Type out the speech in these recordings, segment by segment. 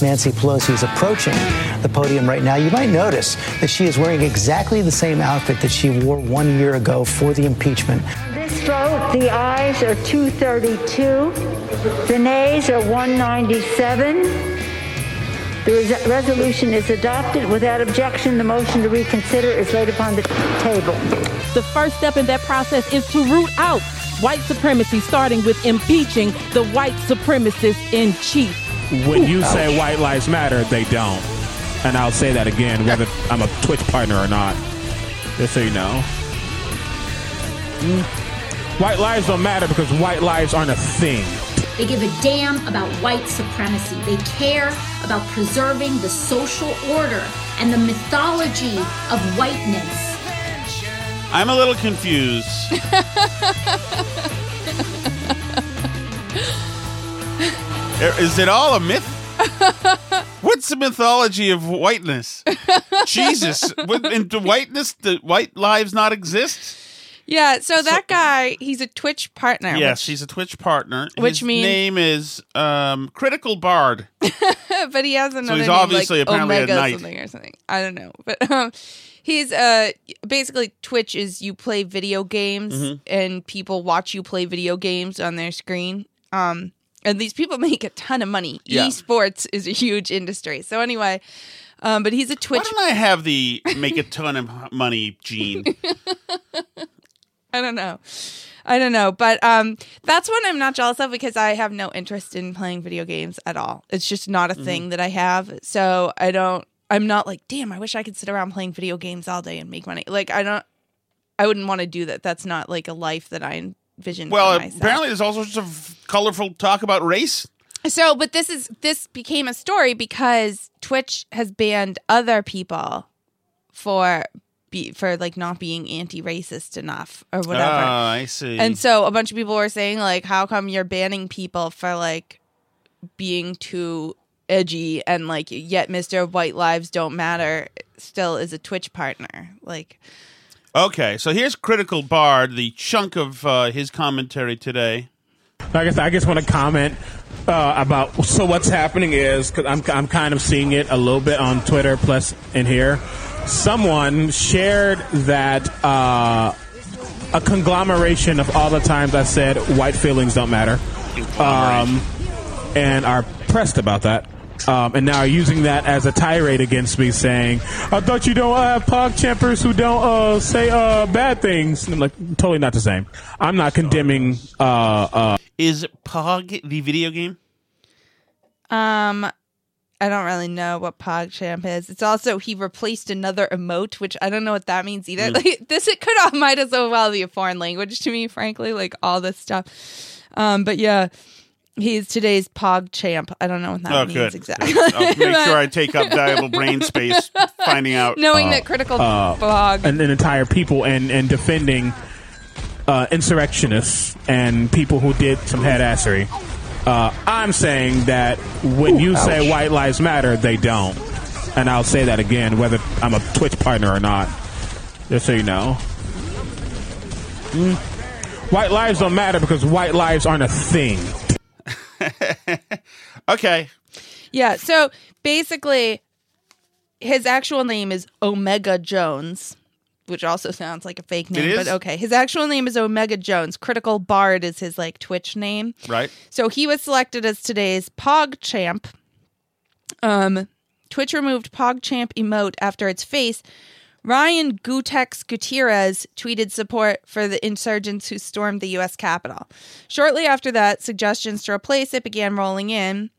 Nancy Pelosi is approaching the podium right now. You might notice that she is wearing exactly the same outfit that she wore one year ago for the impeachment. This vote, the ayes are 232, the nays are 197. The res- resolution is adopted. Without objection, the motion to reconsider is laid upon the table. The first step in that process is to root out white supremacy, starting with impeaching the white supremacist in chief. When you say white lives matter, they don't. And I'll say that again, whether I'm a Twitch partner or not. Just so you know. Mm. White lives don't matter because white lives aren't a thing. They give a damn about white supremacy. They care about preserving the social order and the mythology of whiteness. I'm a little confused. Is it all a myth? What's the mythology of whiteness? Jesus, into whiteness, the white lives not exist? Yeah, so that guy, he's a Twitch partner. Yes, he's a Twitch partner. Which His means- name is um, Critical Bard. but he has another he's name, obviously like apparently a Omega knight. something or something. I don't know, but um, he's uh basically Twitch is you play video games Mhm. and people watch you play video games on their screen. Um, and these people make a ton of money. Yeah. Esports is a huge industry. So anyway, um, but he's a Twitch. Why don't I have the make a ton of money gene? I don't know. I don't know, but um, that's one I'm not jealous of because I have no interest in playing video games at all. It's just not a Mm-hmm. thing that I have. So I don't. I'm not like, damn. I wish I could sit around playing video games all day and make money. Like I don't. I wouldn't want to do that. That's not like a life that I envision. well, for myself. apparently there's all sorts of colorful talk about race. So, but this is this became a story because Twitch has banned other people for be for like not being anti-racist enough or whatever. Ah, I see. And so a bunch of people were saying like, how come you're banning people for like being too edgy and like yet Mr. White Lives Don't Matter still is a Twitch partner. Like Okay, so here's Critical Bard, the chunk of uh, his commentary today. I guess I just want to comment uh, about so what's happening is because I'm I'm kind of seeing it a little bit on Twitter plus in here. Someone shared that uh, a conglomeration of all the times I said white feelings don't matter, um, and are pressed about that. Um, and now are using that as a tirade against me, saying, "I thought you don't have pog champers who don't uh, say uh, bad things." And I'm like, totally not the same. I'm not condemning. Uh, uh, Is Pog the video game? um I don't really know what PogChamp is. It's also he replaced another emote, which I don't know what that means either. Mm. Like this, it could all might as well be a foreign language to me, frankly. Like all this stuff. Um, but yeah, He's today's Pog champ. I don't know what that Oh, means good. exactly. Good. I'll make sure I take up valuable brain space finding out. Knowing that critical uh, Pog. an, an entire people and and defending uh, insurrectionists and people who did some headassery. Uh, I'm saying that when you say white lives matter, they don't, and I'll say that again, whether I'm a Twitch partner or not, just so you know. Mm. White lives don't matter because white lives aren't a thing. Okay. Yeah, so basically, his actual name is Omega Jones, which also sounds like a fake name, but okay. His actual name is Omega Jones. Critical Bard is his like Twitch name. Right. So he was selected as today's Pog Champ. Um, Twitch removed Pog Champ emote after its face. Ryan Gootecks Gutierrez tweeted support for the insurgents who stormed the U.S. Capitol. Shortly after that, suggestions to replace it began rolling in,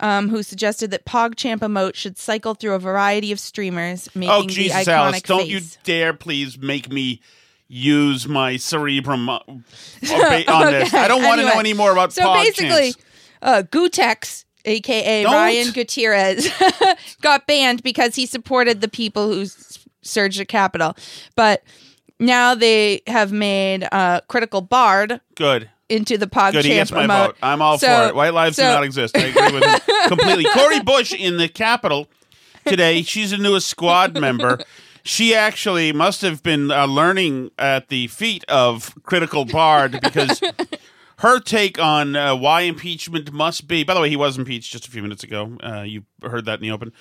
um, who suggested that Pog Champ emote should cycle through a variety of streamers, making Oh the Jesus, iconic Alice! Don't face. you dare, please, make me use my cerebrum uh, on this. Okay, I don't want to know any more about So basically, uh, Gootecks, aka Don't. Ryan Gutierrez, got banned because he supported the people who surged the Capitol. But now they have made uh, Critical Bard Good. Into the Pog Good, he gets my vote. I'm all So- for it. White lives so- do not exist. I agree with him completely. Cori Bush in the Capitol today. She's a newest squad member. She actually must have been uh, learning at the feet of Critical Bard because her take on uh, why impeachment must be. By the way, he was impeached just a few minutes ago. Uh, you heard that in the open.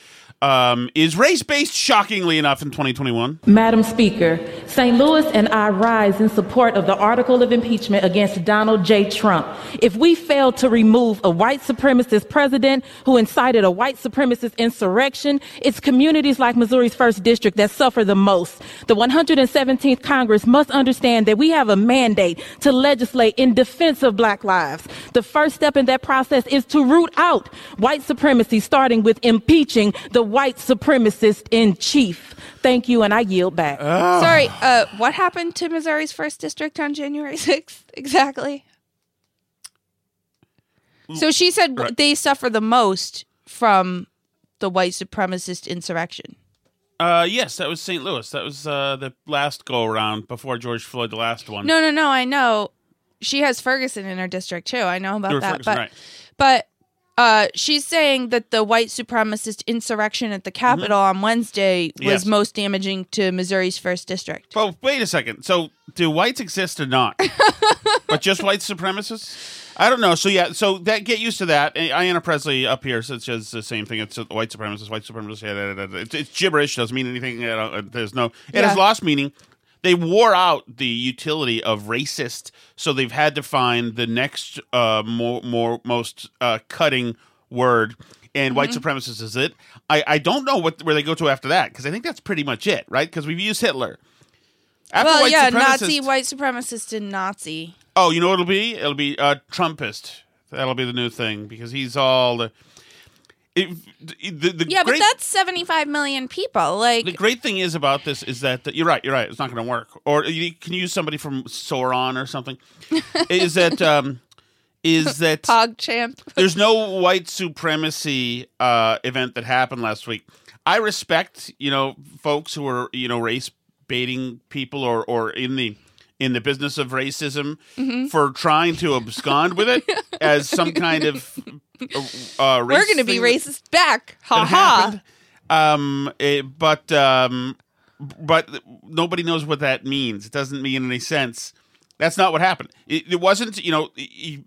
Um, is race based, shockingly enough, in 2021. Madam Speaker, St. Louis and I rise in support of the article of impeachment against Donald J. Trump. If we fail to remove a white supremacist president who incited a white supremacist insurrection, it's communities like Missouri's first district that suffer the most. The 117th Congress must understand that we have a mandate to legislate in defense of black lives. The first step in that process is to root out white supremacy, starting with impeaching the white supremacist in chief. Thank you, and I yield back. Sorry, uh, what happened to Missouri's first district on January 6th exactly? So she said Right. they suffer the most from the white supremacist insurrection. Uh, yes, that was St. Louis. That was uh, the last go around before George Floyd, the last one. No, no, no. I know she has Ferguson in her district too. I know about that, Ferguson, but right. but uh, she's saying that the white supremacist insurrection at the Capitol on Wednesday was Mm-hmm. Yes. most damaging to Missouri's first district. Well, wait a second. So, do whites exist or not? but just white supremacists? I don't know. So yeah, so that get used to that. And Ayanna Pressley up here says says the same thing. It's uh, white supremacist, white supremacist. Yeah, da, da, da. It's, it's gibberish. Doesn't mean anything. Uh, uh, there's no. It has lost meaning. They wore out the utility of racist, so they've had to find the next uh, more more most uh, cutting word. And white Mm-hmm. supremacist is it. I, I don't know what where they go to after that because I think that's pretty much it, right? Because we've used Hitler. After well, white yeah, supremacist- Nazi, white supremacist, and Nazi. Oh, you know what it'll be? It'll be uh, Trumpist. That'll be the new thing because he's all the. It, the, the Yeah, great, but that's seventy-five million people. Like, the great thing is about this is that, that you're right. You're right. It's not going to work. Or you can you use somebody from Sauron or something. is that um, is that PogChamp. there's no white supremacy uh, event that happened last week. I respect you know folks who are you know race baiting people or or in the in the business of racism Mm-hmm. for trying to abscond with it as some kind of uh, We're going to be racist back. Ha ha. Um, eh, but um, but nobody knows what that means. It doesn't mean any sense. That's not what happened. It, it wasn't. You know, he-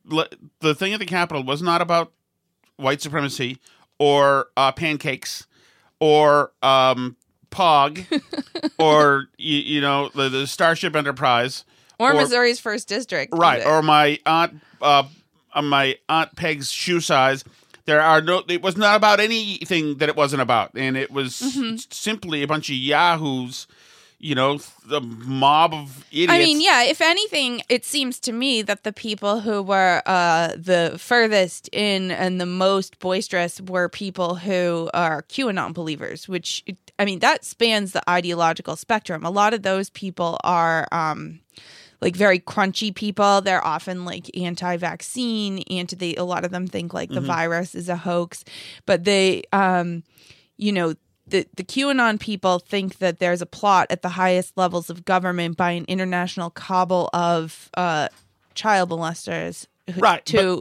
the thing at the Capitol was not about white supremacy or uh, pancakes or um, Pog or you, you know the, the Starship Enterprise Or, Missouri's first district. right or my aunt uh, uh, my aunt peg's shoe size there are no it was not about anything that it wasn't about and it was Mm-hmm. simply a bunch of yahoos you know the mob of idiots I mean, yeah, if anything, it seems to me that the people who were uh, the furthest in and the most boisterous were people who are QAnon believers, which, I mean, that spans the ideological spectrum. A lot of those people are um, like very crunchy people. They're often like anti-vaccine, anti. They a lot of them think like the Mm-hmm. virus is a hoax, but they, um, you know. The, the QAnon people think that there's a plot at the highest levels of government by an international cabal of uh, child molesters who- Right, to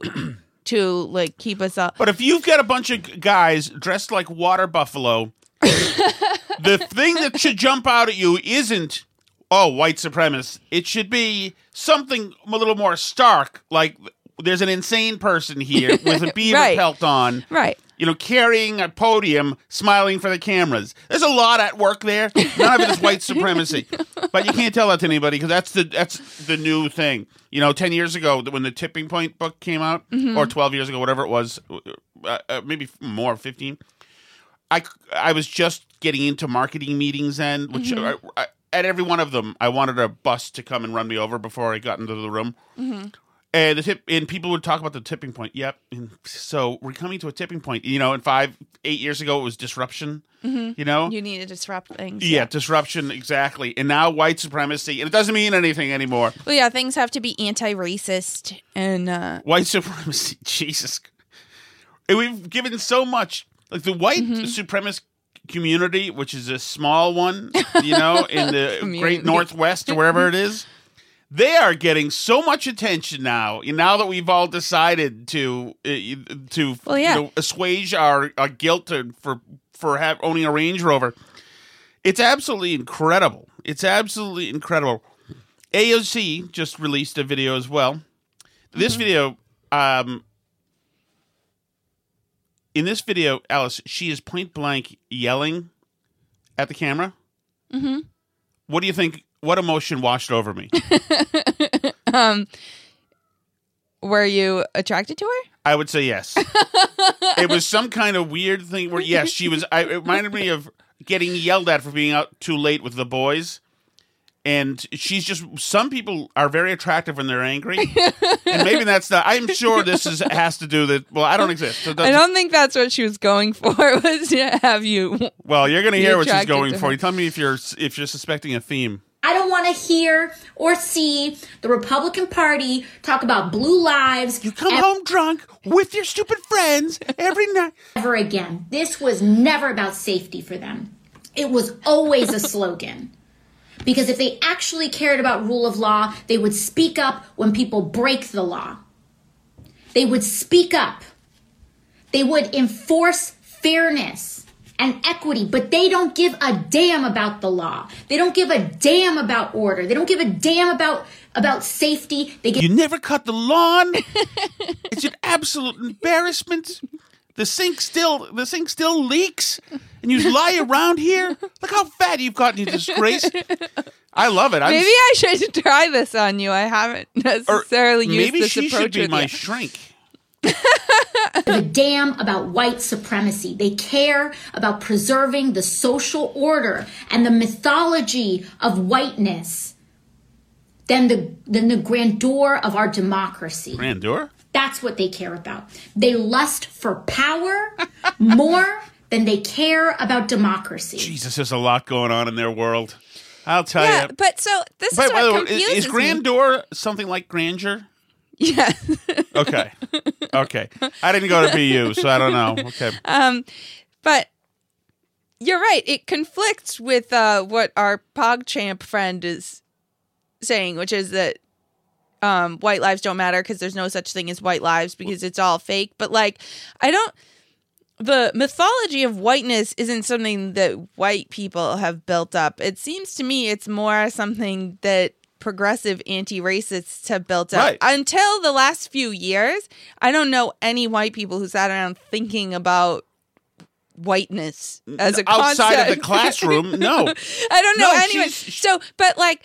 to like keep us up. But if you've got a bunch of guys dressed like water buffalo, the thing that should jump out at you isn't oh white supremacist. It should be something a little more stark, like there's an insane person here with a beaver Right. pelt on, Right. you know, carrying a podium, smiling for the cameras. There's a lot at work there. None of it is white supremacy, but you can't tell that to anybody because that's the that's the new thing. You know, ten years ago when the Tipping Point book came out, or twelve years ago, whatever it was, uh, uh, maybe more, fifteen. I I was just getting into marketing meetings then, which I, I, at every one of them, I wanted a bus to come and run me over before I got into the room. And the tip, and people would talk about the tipping point. Yep. And so we're coming to a tipping point. You know, in five, eight years ago, it was disruption. You know, You need to disrupt things. yeah, disruption exactly. And now white supremacy, and it doesn't mean anything anymore. Well, yeah, things have to be anti-racist and uh, White supremacy, Jesus. And we've given so much, like the white Mm-hmm. supremacist community, which is a small one, you know, in the great northwest or wherever it is. They are getting so much attention now. Now that we've all decided to uh, to Well, yeah. you know, assuage our, our guilt for for have, owning a Range Rover, it's absolutely incredible. It's absolutely incredible. AOC just released a video as well. This video, um, in this video, Alice, she is point blank yelling at the camera. Mm-hmm. What do you think? What emotion washed over me? were you attracted to her? I would say yes. it was some kind of weird thing where yes, she was. I, it reminded me of getting yelled at for being out too late with the boys. And she's just. Some people are very attractive when they're angry, and maybe that's not. I'm sure this is has to do that. Well, I don't exist. So I don't think that's what she was going for. Was to have you? Well, you're going to hear what she's going for. You tell me if you're if you're suspecting a theme. I don't want to hear or see the Republican Party talk about blue lives You come home drunk with your stupid friends every night. ever again. This was never about safety for them. It was always a slogan. Because if they actually cared about rule of law, they would speak up when people break the law. They would speak up. They would enforce fairness and equity, but they don't give a damn about the law. They don't give a damn about order. They don't give a damn about about safety. They give You never cut the lawn. it's an absolute embarrassment. The sink still the sink still leaks, and you lie around here. Look how fat you've gotten, you disgrace. I love it. I'm, Maybe I should try this on you. I haven't or necessarily used maybe this she approach should be with my you. shrink. give a damn about white supremacy. They care about preserving the social order and the mythology of whiteness than the than the grandeur of our democracy. Grandeur. That's what they care about. They lust for power more than they care about democracy. Jesus, there's a lot going on in their world. I'll tell Yeah, you. but so this By, is by the what way, is, confuses is me. grandeur something like grandeur? Yeah. Okay. okay. I didn't go to BU, so I don't know. Okay. Um, but you're right. It conflicts with uh, what our PogChamp friend is saying, which is that um, white lives don't matter because there's no such thing as white lives because it's all fake. But like, I don't. The mythology of whiteness isn't something that white people have built up. It seems to me it's more something that progressive anti-racists have built up. Right. Until the last few years, I don't know any white people who sat around thinking about whiteness as a Outside of the classroom, no. I don't know No, anyone. So, but like,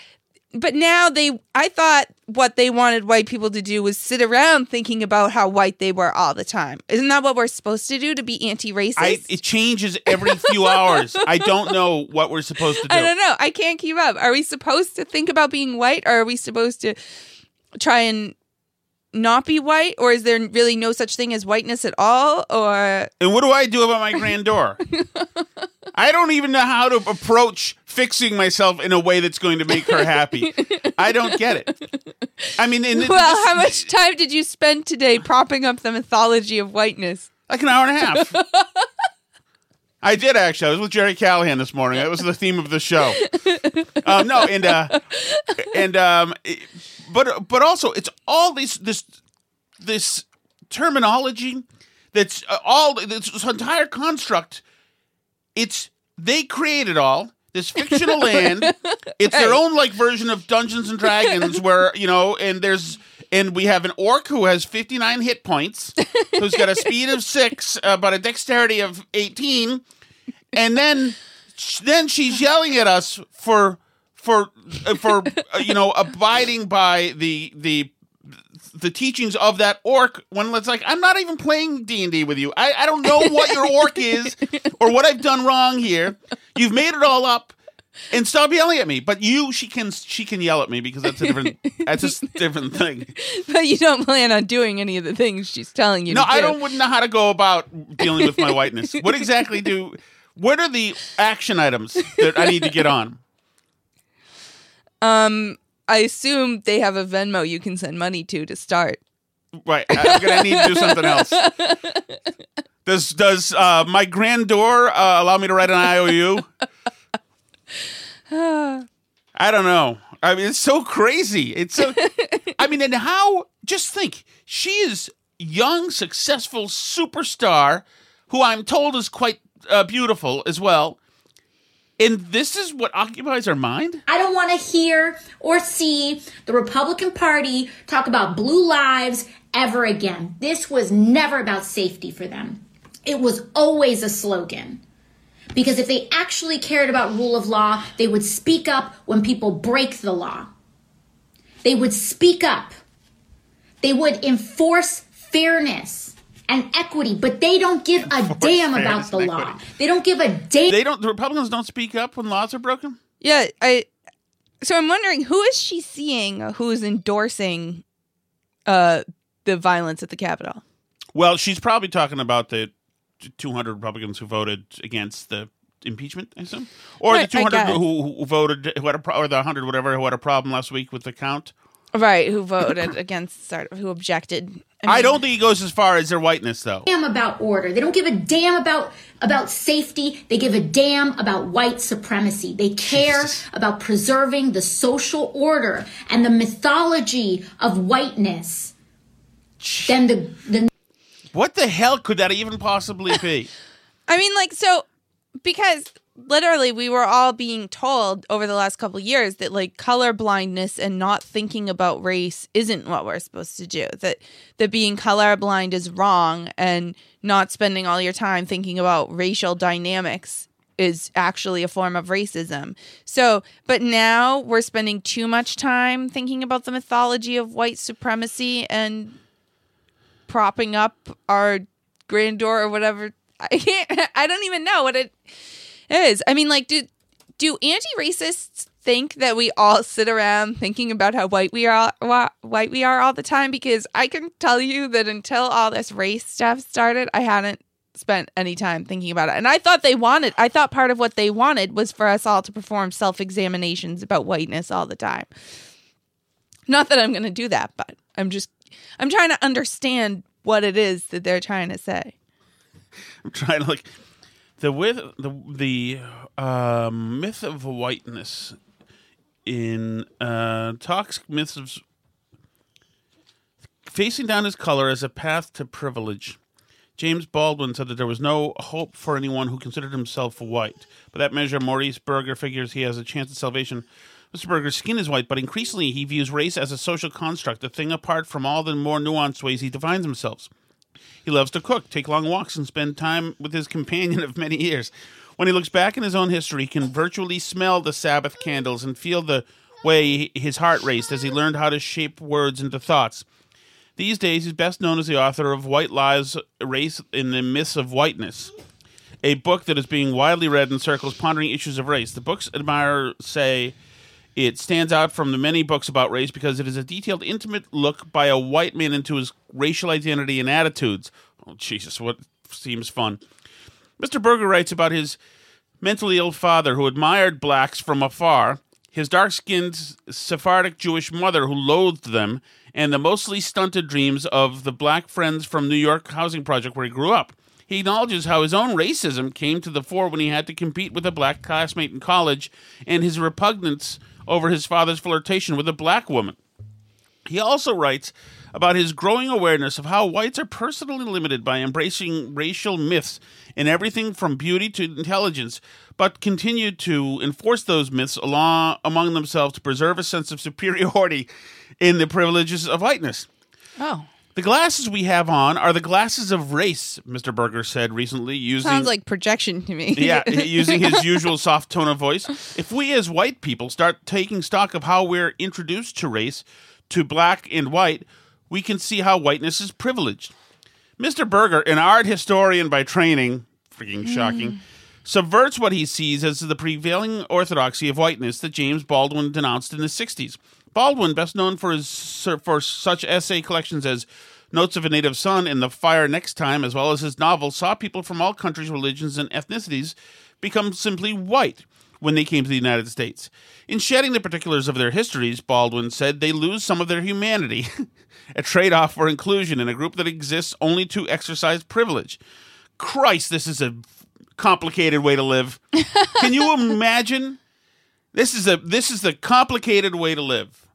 but now they, I thought what they wanted white people to do was sit around thinking about how white they were all the time. Isn't that what we're supposed to do to be anti-racist? I, it changes every few hours. I don't know what we're supposed to do. I don't know. I can't keep up. Are we supposed to think about being white, or are we supposed to try and not be white, or is there really no such thing as whiteness at all? Or And what do I do about my grandeur? I don't even know how to approach fixing myself in a way that's going to make her happy. I don't get it. I mean, in, well, this- how much time did you spend today propping up the mythology of whiteness? Like an hour and a half. I did actually. I was with Jerry Callahan this morning. That was the theme of the show. Um, no, and uh, and um, it- but but also it's all this this this terminology that's uh, all this, this entire construct. It's they created all this fictional land. It's their own like version of Dungeons and Dragons, where you know, and there's and we have an orc who has 59 hit points, who's got a speed of six, uh, but a dexterity of 18, and then then she's yelling at us for for for uh, you know abiding by the the the teachings of that orc when it's like I'm not even playing D and D with you. I, I don't know what your orc is or what I've done wrong here. You've made it all up. And stop yelling at me. But you, she can, she can yell at me because that's a different, that's a different thing. But you don't plan on doing any of the things she's telling you No, to do. I don't wouldn't know how to go about dealing with my whiteness. What exactly do? What are the action items that I need to get on? Um, I assume they have a Venmo you can send money to to start. Right, I'm gonna need to do something else. Does does uh, my grandeur uh, allow me to write an IOU? I don't know. I mean, it's so crazy. It's so. I mean, and how? Just think, she is young, successful superstar, who I'm told is quite uh, beautiful as well. And this is what occupies our mind. I don't want to hear or see the Republican Party talk about blue lives ever again. This was never about safety for them. It was always a slogan. Because if they actually cared about rule of law, they would speak up when people break the law. They would speak up. They would enforce fairness and equity, but they don't give a damn about the law. equity. They don't give a damn. They don't. The Republicans don't speak up when laws are broken. Yeah, I. So I'm wondering who is she seeing who's endorsing uh the violence at the Capitol? Well, she's probably talking about the 200 Republicans who voted against the impeachment, I assume, or Right, the 200 who, who voted who had a pro- or the 100 whatever who had a problem last week with the count. Right, who voted against start who objected. I mean, don't think he goes as far as their whiteness, though. damn about order. They don't give a damn about about safety. They give a damn about white supremacy. They care about preserving the social order and the mythology of whiteness. Then the the What the hell could that even possibly be? I mean, like, so because literally we were all being told over the last couple years that like color blindness and not thinking about race isn't what we're supposed to do. That that being colorblind is wrong and not spending all your time thinking about racial dynamics is actually a form of racism. So, but now we're spending too much time thinking about the mythology of white supremacy and propping up our grandeur or whatever. I can't. I don't even know what it is. I mean, like, do do anti-racists think that we all sit around thinking about how white we are, white we are all the time? Because I can tell you that until all this race stuff started, I hadn't spent any time thinking about it. And I thought they wanted. I thought part of what they wanted was for us all to perform self-examinations about whiteness all the time. Not that I'm going to do that, but I'm just I'm trying to understand what it is that they're trying to say. I'm trying to like the with the the um, myth of whiteness in uh, talks myths of facing down his color as a path to privilege. James Baldwin said that there was no hope for anyone who considered himself white. By that measure, Maurice Berger figures he has a chance at salvation. Mr. Berger's skin is white, but increasingly he views race as a social construct, a thing apart from all the more nuanced ways he defines himself. He loves to cook, take long walks, and spend time with his companion of many years. When he looks back in his own history, he can virtually smell the Sabbath candles and feel the way his heart raced as he learned how to shape words into thoughts. These days, he's best known as the author of White Lies, Race in the Myths of Whiteness, a book that is being widely read in circles pondering issues of race. The book's admirers say it stands out from the many books about race because it is a detailed, intimate look by a white man into his racial identity and attitudes. Oh, Jesus, what seems fun. Mr. Berger writes about his mentally ill father who admired blacks from afar, his dark skinned Sephardic Jewish mother who loathed them, and the mostly stunted dreams of the black friends from New York housing project where he grew up. He acknowledges how his own racism came to the fore when he had to compete with a black classmate in college and his repugnance over his father's flirtation with a black woman. He also writes about his growing awareness of how whites are personally limited by embracing racial myths in everything from beauty to intelligence, but continue to enforce those myths along, among themselves to preserve a sense of superiority in the privileges of whiteness. Oh. The glasses we have on are the glasses of race, Mr. Berger said recently, using Sounds like projection to me. yeah, using his usual soft tone of voice. If we as white people start taking stock of how we're introduced to race, to black and white, we can see how whiteness is privileged. Mr. Berger, an art historian by training, freaking mm. shocking, subverts what he sees as the prevailing orthodoxy of whiteness that James Baldwin denounced in the 60s. Baldwin, best known for his for such essay collections as Notes of a Native Son and The Fire Next Time, as well as his novel, saw people from all countries, religions, and ethnicities become simply white when they came to the United States. In shedding the particulars of their histories, Baldwin said they lose some of their humanity, a trade off for inclusion in a group that exists only to exercise privilege. Christ, this is a complicated way to live. Can you imagine? This is a this is the complicated way to live.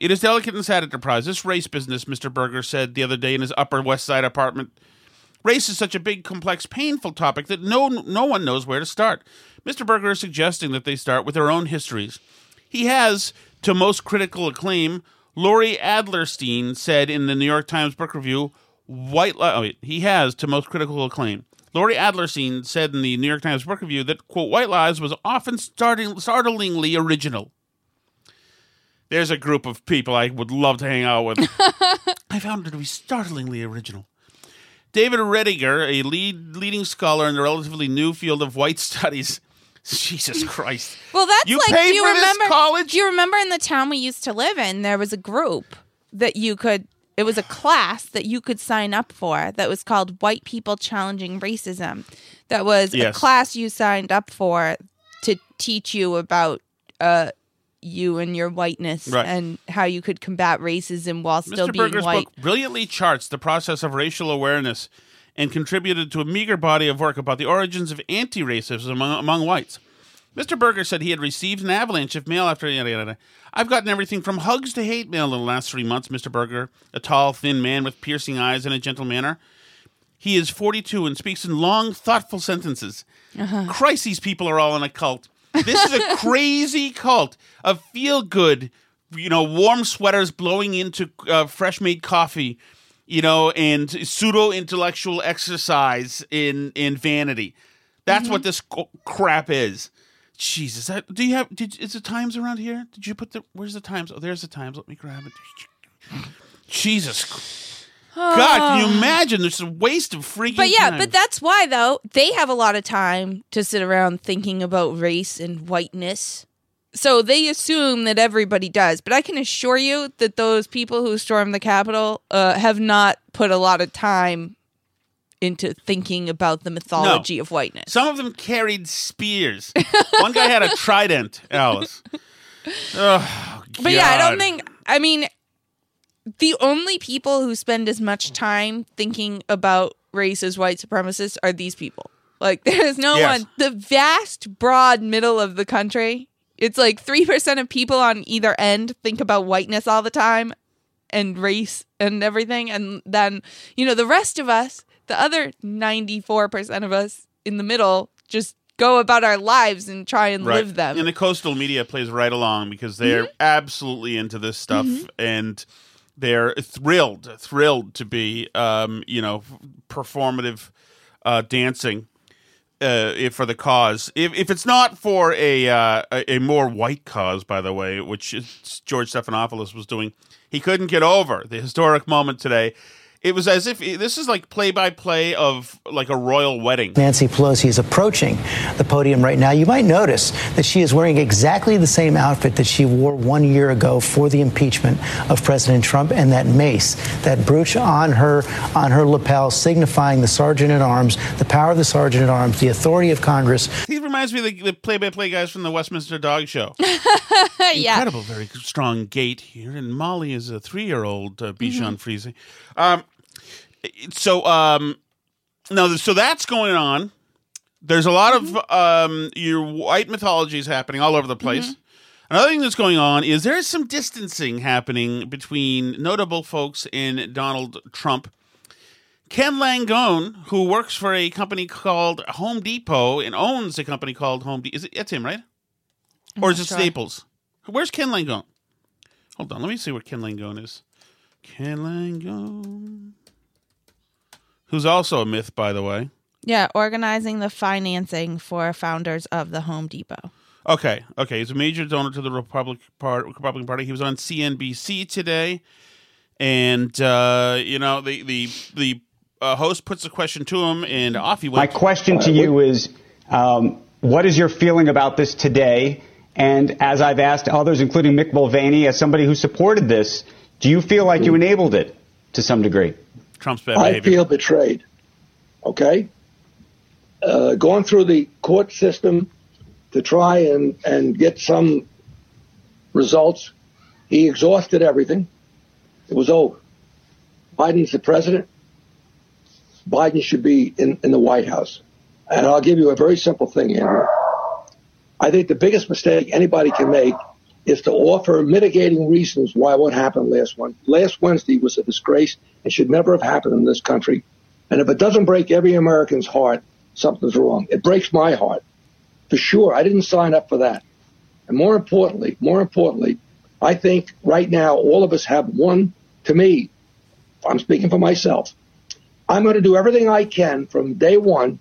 It is delicate and sad enterprise. This race business, Mr. Berger said the other day in his Upper West Side apartment. Race is such a big, complex, painful topic that no no one knows where to start. Mr. Berger is suggesting that they start with their own histories. He has, to most critical acclaim, Laurie Adlerstein said in the New York Times Book Review, "White." Li- oh, he has, to most critical acclaim. Laurie Adlerstein said in the New York Times Book Review that quote White Lies was often starting, startlingly original. There's a group of people I would love to hang out with. I found it to be startlingly original. David Roediger, a lead leading scholar in the relatively new field of white studies. Jesus Christ. Well, that's You like. do you for this remember? college? Do you remember in the town we used to live in? There was a group that you could. It was a class that you could sign up for that was called White People Challenging Racism. That was Yes. a class you signed up for to teach you about uh, you and your whiteness Right. and how you could combat racism while still being Berger's white. book brilliantly charts the process of racial awareness and contributed to a meager body of work about the origins of anti racism among, among whites. Mr. Berger said he had received an avalanche of mail after yada yada. yada. I've gotten everything from hugs to hate mail in the last three months, Mr. Berger, a tall, thin man with piercing eyes and a gentle manner. He is 42 and speaks in long, thoughtful sentences. Uh-huh. Christ, these people are all in a cult. This is a crazy cult of feel good, you know, warm sweaters blowing into uh, fresh made coffee, you know, and pseudo intellectual exercise in in vanity. That's what this co- crap is. Jesus, that, do you have? Did is the Times around here? Did you put the? Where's the Times? Oh, there's the Times. Let me grab it. Jesus, God, can you imagine? There's a waste of freaking. But yeah, time. but that's why though they have a lot of time to sit around thinking about race and whiteness. So they assume that everybody does, but I can assure you that those people who stormed the Capitol uh, have not put a lot of time into thinking about the mythology of whiteness. Some of them carried spears. One guy had a trident, Alice. Oh, But yeah, I don't think. I mean, the only people who spend as much time thinking about race as white supremacists are these people. Like, there's no Yes. one. The vast, broad middle of the country, it's like 3% of people on either end think about whiteness all the time and race and everything. And then, you know, the rest of us, the other 94% of us in the middle, just go about our lives and try and Right. live them. And the coastal media plays right along because they're Mm-hmm. absolutely into this stuff and they're thrilled, thrilled to be, um, you know, performative uh, dancing uh, for the cause. If, if it's not for a, uh, a a more white cause, by the way, which George Stephanopoulos was doing, he couldn't get over the historic moment today It was as if this is like play by play of like a royal wedding. Nancy Pelosi is approaching the podium right now. You might notice that she is wearing exactly the same outfit that she wore one year ago for the impeachment of President Trump, and that mace, that brooch on her on her lapel, signifying the sergeant at arms, the power of the sergeant at arms, the authority of Congress. He reminds me of the, the play-by-play guys from the Westminster Dog Show. yeah. Incredible, very strong gait here, and Molly is a three-year-old uh, Bichon Mhm. Frise. Um, so, um, no, so that's going on. There's a lot of um, your white mythologies happening all over the place. Another thing that's going on is there is some distancing happening between notable folks in Donald Trump. Ken Langone, who works for a company called Home Depot and owns a company called Home Depot. Is it? That's him, right? Or is it sure. Staples? Where's Ken Langone? Hold on, let me see where Ken Langone is. Ken Langone, who's also a myth, by the way. Yeah, organizing the financing for founders of the Home Depot. Okay, okay. He's a major donor to the Republic Part, Republican Party. He was on CNBC today, and uh, you know the the the uh, host puts a question to him, and off he went. My question to you is um, what is your feeling about this today? And as I've asked others, including Mick Mulvaney, as somebody who supported this, do you feel like you enabled it to some degree? Trump's bad I behavior. feel betrayed. Okay? Uh, going through the court system to try and, and get some results, he exhausted everything. It was over. Biden's the president. Biden should be in, in the White House. And I'll give you a very simple thing, Andrew. I think the biggest mistake anybody can make is to offer mitigating reasons why what happened last one last Wednesday was a disgrace and should never have happened in this country. And if it doesn't break every American's heart, something's wrong. It breaks my heart. For sure. I didn't sign up for that. And more importantly, more importantly, I think right now all of us have one, to me, I'm speaking for myself. I'm going to do everything I can from day one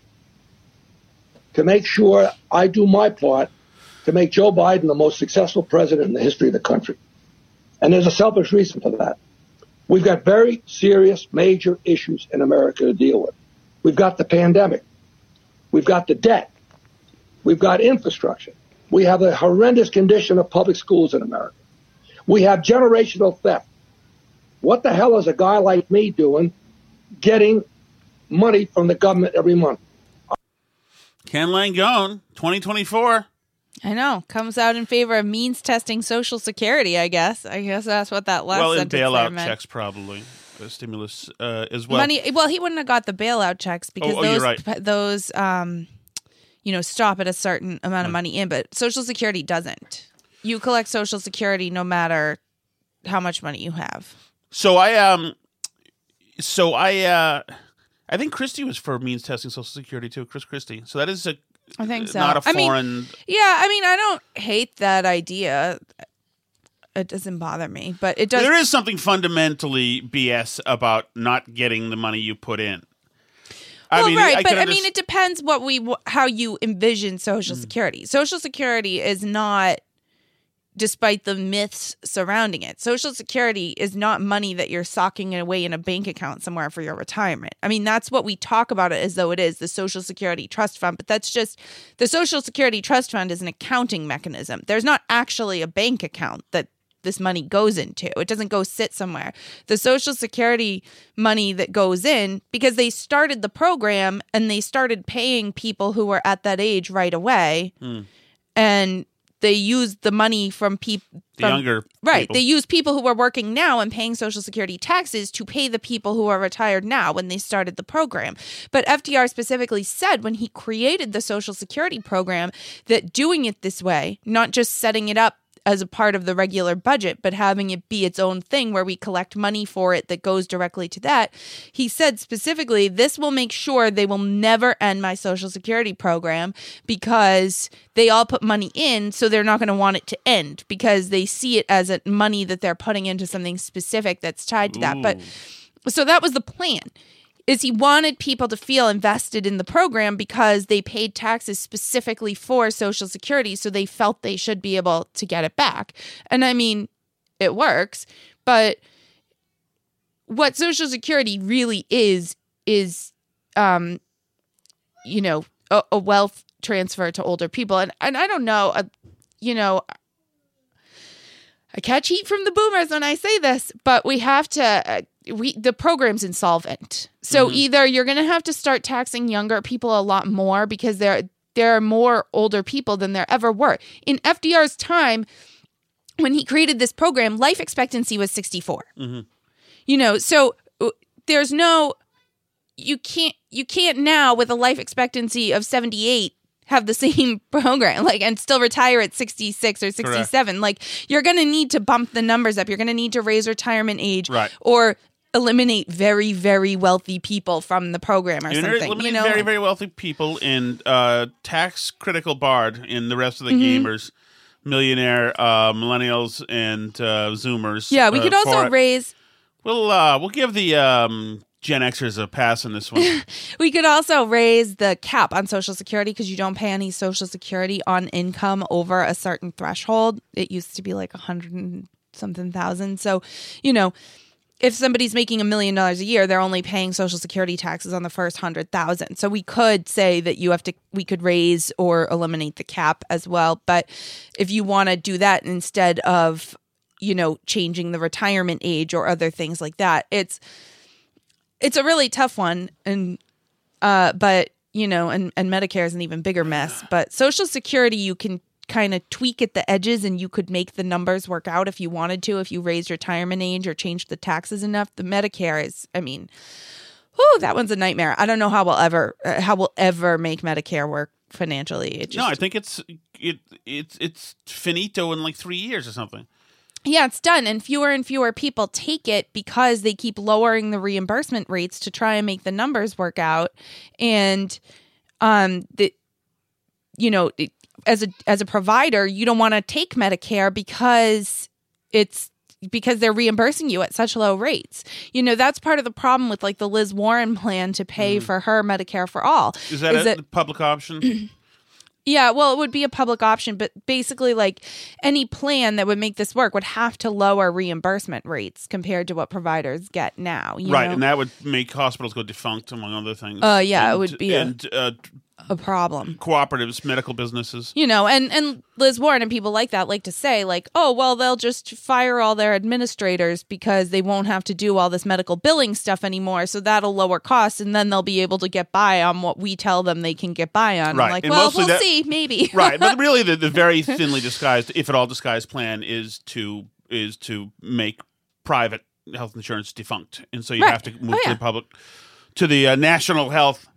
to make sure I do my part to make Joe Biden the most successful president in the history of the country. And there's a selfish reason for that. We've got very serious, major issues in America to deal with. We've got the pandemic. We've got the debt. We've got infrastructure. We have a horrendous condition of public schools in America. We have generational theft. What the hell is a guy like me doing getting money from the government every month? Ken Langone, 2024. I know. Comes out in favor of means testing Social Security, I guess. I guess that's what that last well, sentence bailout checks probably. The stimulus uh, as well. Money. Well, he wouldn't have got the bailout checks because oh, you're those right. those um, you know, stop at a certain amount of Hmm. money in, but Social Security doesn't. You collect Social Security no matter how much money you have. So I um, so I uh, I think Christie was for means testing Social Security too. Chris Christie. So that is a I think so. not a I mean, foreign. Yeah, I mean, I don't hate that idea. It doesn't bother me, but it does. there is something fundamentally BS about not getting the money you put in. I well, mean, right, I but I mean, underst- it depends what we how you envision Mm. Social Security. Social Security is not, despite the myths surrounding it, Social Security is not money that you're socking away in a bank account somewhere for your retirement. I mean, that's what we talk about it as though it is the Social Security Trust Fund, but that's just the Social Security Trust Fund is an accounting mechanism. There's not actually a bank account that this money goes into. It doesn't go sit somewhere. The Social Security money that goes in, because they started the program and they started paying people who were at that age right away, Hmm. and they used the money from people. The younger Right. people. They use people who are working now and paying Social Security taxes to pay the people who are retired now when they started the program. But FDR specifically said when he created the Social Security program that doing it this way, not just setting it up as a part of the regular budget, but having it be its own thing where we collect money for it that goes directly to that. He said specifically, this will make sure they will never end my Social Security program because they all put money in, so they're not going to want it to end because they see it as a money that they're putting into something specific that's tied to that. But so that was the plan is he wanted people to feel invested in the program because they paid taxes specifically for social security so they felt they should be able to get it back and i mean it works but what Social Security really is is, um, you know, a, a wealth transfer to older people, and and I don't know, uh, you know. I catch heat from the boomers when I say this, but we have to. We the program's insolvent, so either you're going to have to start taxing younger people a lot more because there there are more older people than there ever were. In FDR's time, when he created this program, life expectancy was 64. You know, so uh, there's no you can't you can't now with a life expectancy of 78 have the same program like and still retire at 66 or 67 like you're going to need to bump the numbers up you're going to need to raise retirement age Right. or eliminate very very wealthy people from the program or something eliminating you know very, very wealthy people and uh, tax critical Bard in the rest of the Mhm. gamers, millionaire uh, millennials and uh, Zoomers. yeah we uh, could also raise We'll uh, we'll give the um, Gen Xers a pass on this one. We could also raise the cap on Social Security because you don't pay any Social Security on income over a certain threshold. It used to be like a hundred and something thousand. So, you know, if somebody's making a million dollars a year, they're only paying Social Security taxes on the first hundred thousand. So we could say that you have to, we could raise or eliminate the cap as well. But if you want to do that instead of, you know, changing the retirement age or other things like that, it's it's a really tough one and uh but you know and and medicare is an even bigger mess but social security you can kind of tweak at the edges and you could make the numbers work out if you wanted to if you raised retirement age or changed the taxes enough the medicare is i mean whew, that one's a nightmare i don't know how we'll ever uh, how we'll ever make medicare work financially it just no, I think it's it it's it's finito in like three years or something. Yeah, it's done. And fewer and fewer people take it because they keep lowering the reimbursement rates to try and make the numbers work out. And um the you know, it- as a as a provider, you don't want to take Medicare because it's because they're reimbursing you at such low rates. You know, that's part of the problem with like the Liz Warren plan to pay for her Medicare for all. Is that a public option? Yeah, well, it would be a public option, but basically, like any plan that would make this work would have to lower reimbursement rates compared to what providers get now. You right, know? and that would make hospitals go defunct, among other things. Uh, yeah, it would be a- uh, a problem. cooperatives, medical businesses. You know, and and Liz Warren and people like that like to say like, "Oh, well, they'll just fire all their administrators because they won't have to do all this medical billing stuff anymore, so that'll lower costs and then they'll be able to get by on what we tell them they can get by on." I'm Right, like, and "Well, we'll that- see, maybe." right, but really, the, the very thinly disguised, if at all disguised, plan is to is to make private health insurance defunct, and so you Right. have to move Oh, to the public, to the uh, national health,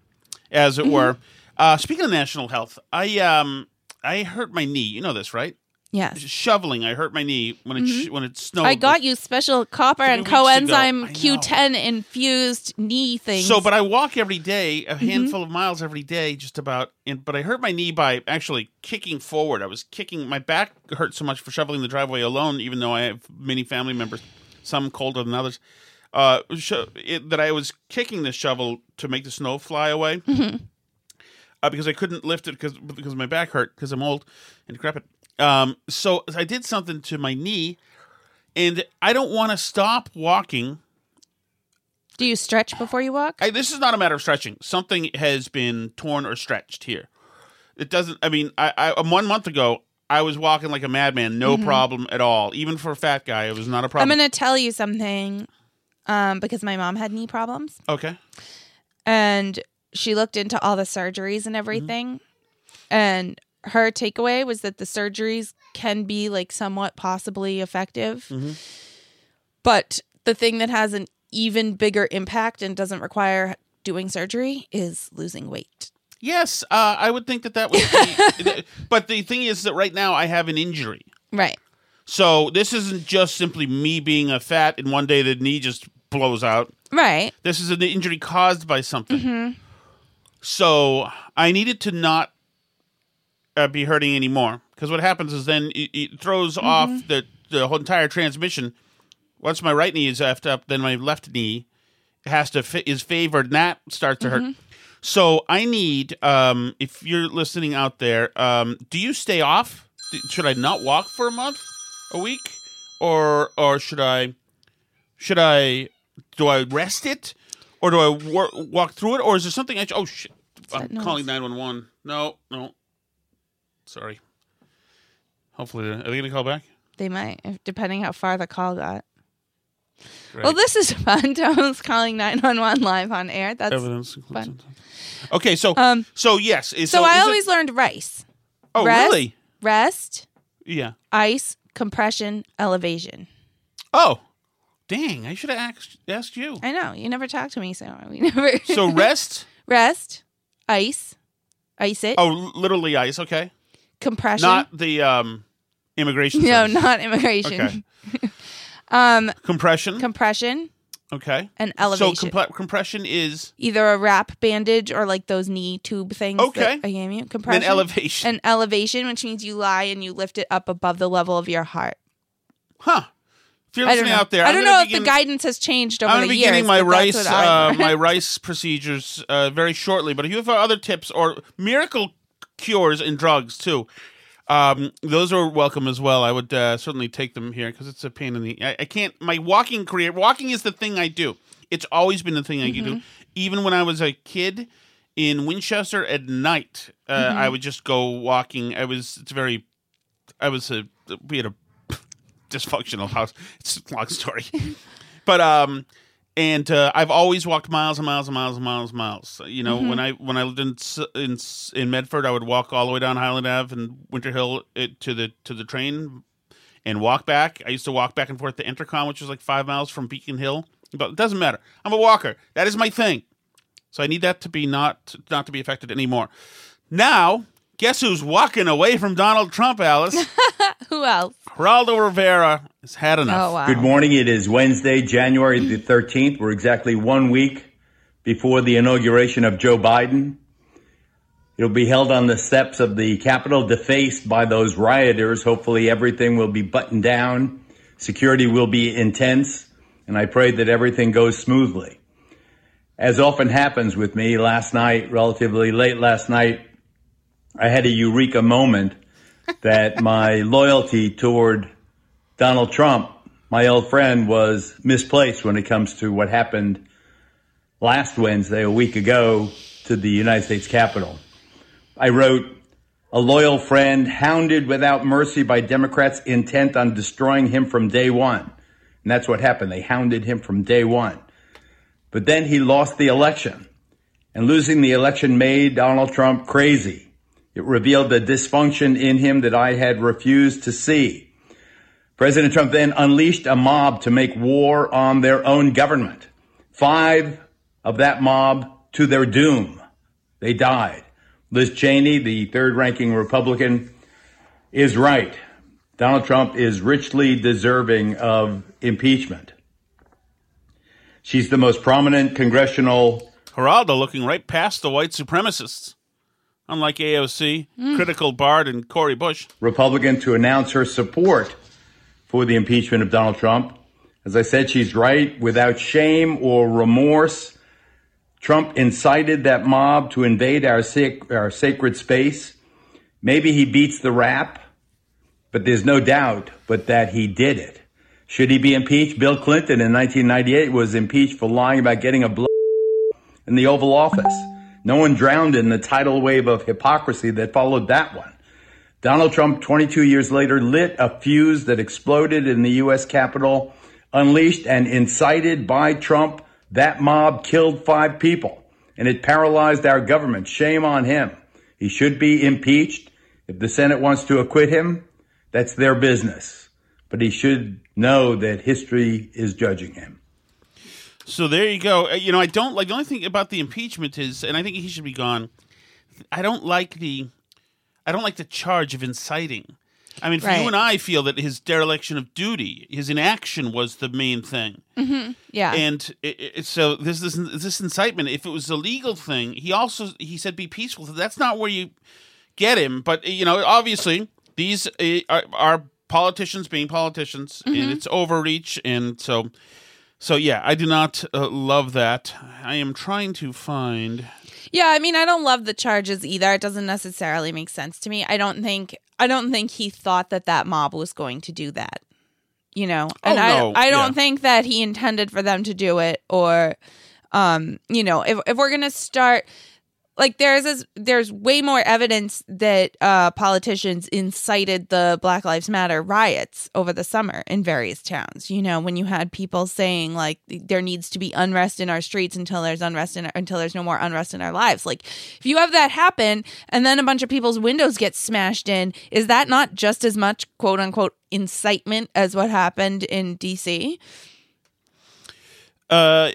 as it Mm-hmm. were. Uh, speaking of national health, I um I hurt my knee. You know this, right? Yes. Shoveling, I hurt my knee when it sh- when it snowed. Mm-hmm. I got you special copper and coenzyme Q10 infused knee things. So, but I walk every day, Mm-hmm. a handful of miles every day, just about. And, but I hurt my knee by actually kicking forward. I was kicking. My back hurt so much for shoveling the driveway alone, even though I have many family members, some colder than others. Uh, it, that I was kicking the shovel to make the snow fly away. Mm-hmm. Uh, because I couldn't lift it because because my back hurt because I'm old and decrepit. Um, so I did something to my knee, and I don't want to stop walking Do you stretch before you walk? I, this is not a matter of stretching. Something has been torn or stretched here. It doesn't. I mean, I, I um, one month ago I was walking like a madman, no Mhm. problem at all. Even for a fat guy, it was not a problem. I'm going to tell you something um, because my mom had knee problems okay. and she looked into all the surgeries and everything. And her takeaway was that the surgeries can be like somewhat possibly effective. Mm-hmm. But the thing that has an even bigger impact and doesn't require doing surgery is losing weight. Yes, uh, I would think that that would be. but the thing is that right now I have an injury. Right. So this isn't just simply me being a fat and one day the knee just blows out. Right. This is an injury caused by something. hmm So I needed to not uh, be hurting anymore because what happens is then it, it throws off the the whole entire transmission. Once my right knee is effed up, then my left knee has to fi- is favored, and that starts to hurt. So I need, um, if you're listening out there, um, do you stay off? Should I not walk for a month, a week, or or should I should I do I rest it, or do I walk through it, or is there something? I oh shit! I'm calling nine one one. No, no. Sorry. Hopefully, are they going to call back? They might, if, depending how far the call got. Great. Well, this is fun. Tom's calling 911 live on air. That's Evidence. fun. Okay, so Um, so yes, is- So, I is it- always learned rice. Oh, Rest, really? Rest, Yeah. ice, compression, elevation. Oh, dang! I should have asked asked you. I know. You never talked to me, so we never. So rest. Rest, ice, ice it, Oh, literally ice. Okay. compression. Not the um, immigration. no, service. not immigration. Okay. um, Compression. compression, okay. and elevation. So compl- compression is Either a wrap bandage or like those knee tube things Okay. I gave you. Compression. And elevation. And elevation, which means you lie and you lift it up above the level of your heart. huh. If you're I don't listening know. out there, I don't know begin- if the guidance has changed over. I'm the be years. beginning my rice uh, my rice procedures uh, very shortly. But if you have other tips or miracle cures and drugs too, um, those are welcome as well. I would uh, certainly take them here because it's a pain in the. I, I can't. My walking career. Walking is the thing I do. It's always been the thing I Mm-hmm. do. Even when I was a kid in Winchester at night, uh, Mm-hmm. I would just go walking. I was. It's very. I was a. We had a dysfunctional house. It's a long story. but um and uh, I've always walked miles and miles and miles and miles and miles. You know, when I when I lived in in in Medford, I would walk all the way down Highland Ave and Winter Hill it, to the to the train and walk back. I used to walk back and forth to Intercom, which was like five miles from Beacon Hill. But it doesn't matter. I'm a walker. That is my thing. So I need that to be not not to be affected anymore. Now, guess who's walking away from Donald Trump, Alice? Who else? Geraldo Rivera has had enough. Oh wow. Good morning. It is Wednesday, January the 13th. We're exactly one week before the inauguration of Joe Biden. It'll be held on the steps of the Capitol, defaced by those rioters. Hopefully, everything will be buttoned down. Security will be intense, and I pray that everything goes smoothly. As often happens with me, last night, relatively late last night, I had a eureka moment that my loyalty toward Donald Trump, my old friend, was misplaced when it comes to what happened last Wednesday, a week ago, to the United States Capitol. I wrote, a loyal friend hounded without mercy by Democrats intent on destroying him from day one. And that's what happened. They hounded him from day one. But then he lost the election. And losing the election made Donald Trump crazy. It revealed the dysfunction in him that I had refused to see. President Trump then unleashed a mob to make war on their own government. Five of that mob to their doom. They died. Liz Cheney, the third ranking Republican, is right. Donald Trump is richly deserving of impeachment. She's the most prominent congressional. Geraldo looking right past the white supremacists. Unlike AOC, critical Bard, and Cori Bush. Republican to announce her support for the impeachment of Donald Trump. As I said, she's right. Without shame or remorse, Trump incited that mob to invade our, sac- our sacred space. Maybe he beats the rap, but there's no doubt but that he did it. Should he be impeached? Bill Clinton in 1998 was impeached for lying about getting a blow in the Oval Office. No one drowned in the tidal wave of hypocrisy that followed that one. Donald Trump, 22 years later, lit a fuse that exploded in the U.S. Capitol, unleashed and incited by Trump. That mob killed five people and it paralyzed our government. Shame on him. He should be impeached. If the Senate wants to acquit him, that's their business. But he should know that history is judging him. So there you go. Uh, You know, I don't like the only thing about the impeachment is, and I think he should be gone. I don't like the, I don't like the charge of inciting. I mean, for Right. you and I feel that his dereliction of duty, his inaction, was the main thing. hmm Yeah. And it, it, so this this this incitement, if it was a legal thing, he also he said be peaceful. That's not where you get him. But you know, obviously these uh, are, are politicians being politicians, and Mhm. it's overreach. And so, so yeah, I do not uh, love that. I am trying to find. Yeah, I mean, I don't love the charges either. It doesn't necessarily make sense to me. I don't think I don't think he thought that that mob was going to do that. you know. And Oh, I I don't yeah. think that he intended for them to do it or um, you know, if if we're going to start like there's this, there's way more evidence that uh, politicians incited the Black Lives Matter riots over the summer in various towns. You know, when you had people saying like there needs to be unrest in our streets until there's unrest in until there's no more unrest in our lives. Like if you have that happen and then a bunch of people's windows get smashed in, is that not just as much quote unquote incitement as what happened in D.C.? Uh,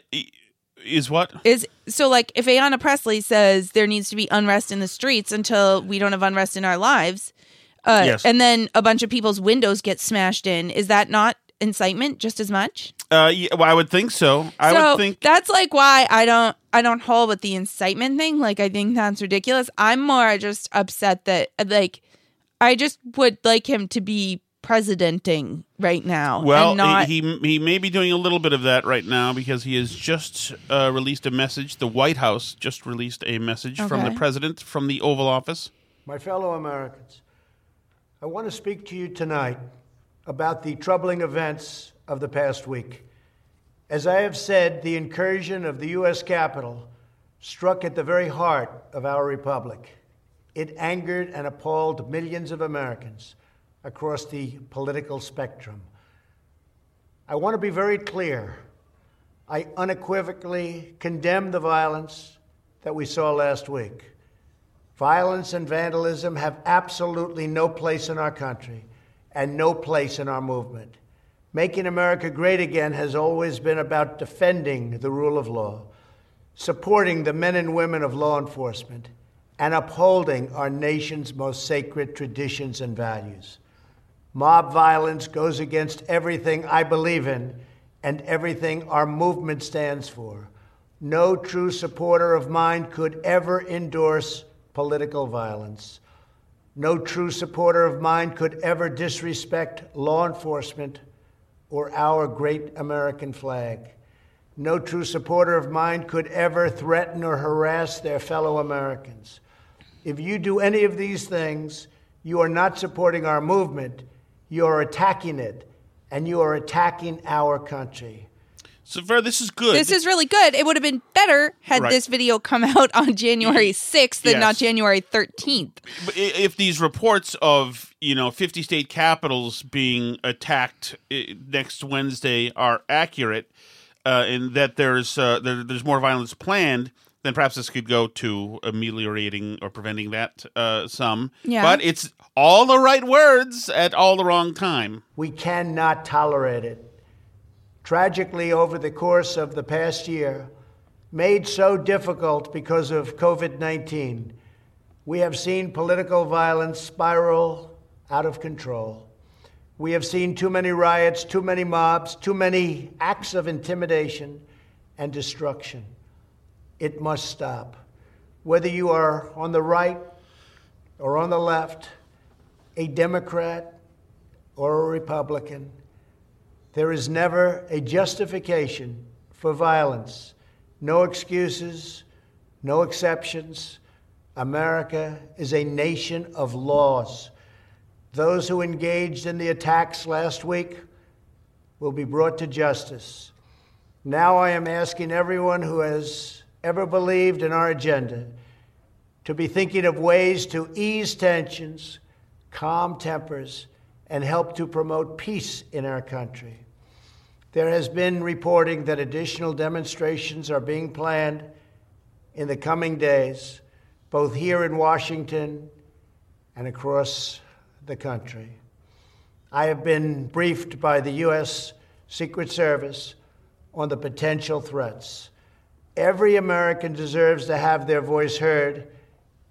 is what? is so like if Ayanna Pressley says there needs to be unrest in the streets until we don't have unrest in our lives, uh, Yes. and then a bunch of people's windows get smashed in, is that not incitement just as much? Uh, yeah, well, I would think so. I so would think. that's like why I don't I don't hold with the incitement thing. Like I think that's ridiculous. I'm more just upset that like I just would like him to be presidenting right now. Well, and not, he he may be doing a little bit of that right now because he has just uh, released a message. The White House just released a message from the president from the Oval Office. My fellow Americans, I want to speak to you tonight about the troubling events of the past week. As I have said, the incursion of the U.S. Capitol struck at the very heart of our republic. It angered and appalled millions of Americans across the political spectrum. I want to be very clear. I unequivocally condemn the violence that we saw last week. Violence and vandalism have absolutely no place in our country and no place in our movement. Making America great again has always been about defending the rule of law, supporting the men and women of law enforcement, and upholding our nation's most sacred traditions and values. Mob violence goes against everything I believe in and everything our movement stands for. No true supporter of mine could ever endorse political violence. No true supporter of mine could ever disrespect law enforcement or our great American flag. No true supporter of mine could ever threaten or harass their fellow Americans. If you do any of these things, you are not supporting our movement, you are attacking it, and you are attacking our country. So far, this is good. This is really good. It would have been better had Right. this video come out on January 6th than Yes. not January 13th. But if these reports of you know 50 state capitals being attacked next Wednesday are accurate, uh, and that there's uh, there, there's more violence planned, then perhaps this could go to ameliorating or preventing that uh, some. Yeah. But it's all the right words at all the wrong time. We cannot tolerate it. Tragically, over the course of the past year, made so difficult because of COVID 19, we have seen political violence spiral out of control. We have seen too many riots, too many mobs, too many acts of intimidation and destruction. It must stop. Whether you are on the right or on the left, a Democrat or a Republican, there is never a justification for violence. No excuses, no exceptions. America is a nation of laws. Those who engaged in the attacks last week will be brought to justice. Now I am asking everyone who has ever believed in our agenda to be thinking of ways to ease tensions, calm tempers, and help to promote peace in our country. There has been reporting that additional demonstrations are being planned in the coming days, both here in Washington and across the country. I have been briefed by the U.S. Secret Service on the potential threats. Every American deserves to have their voice heard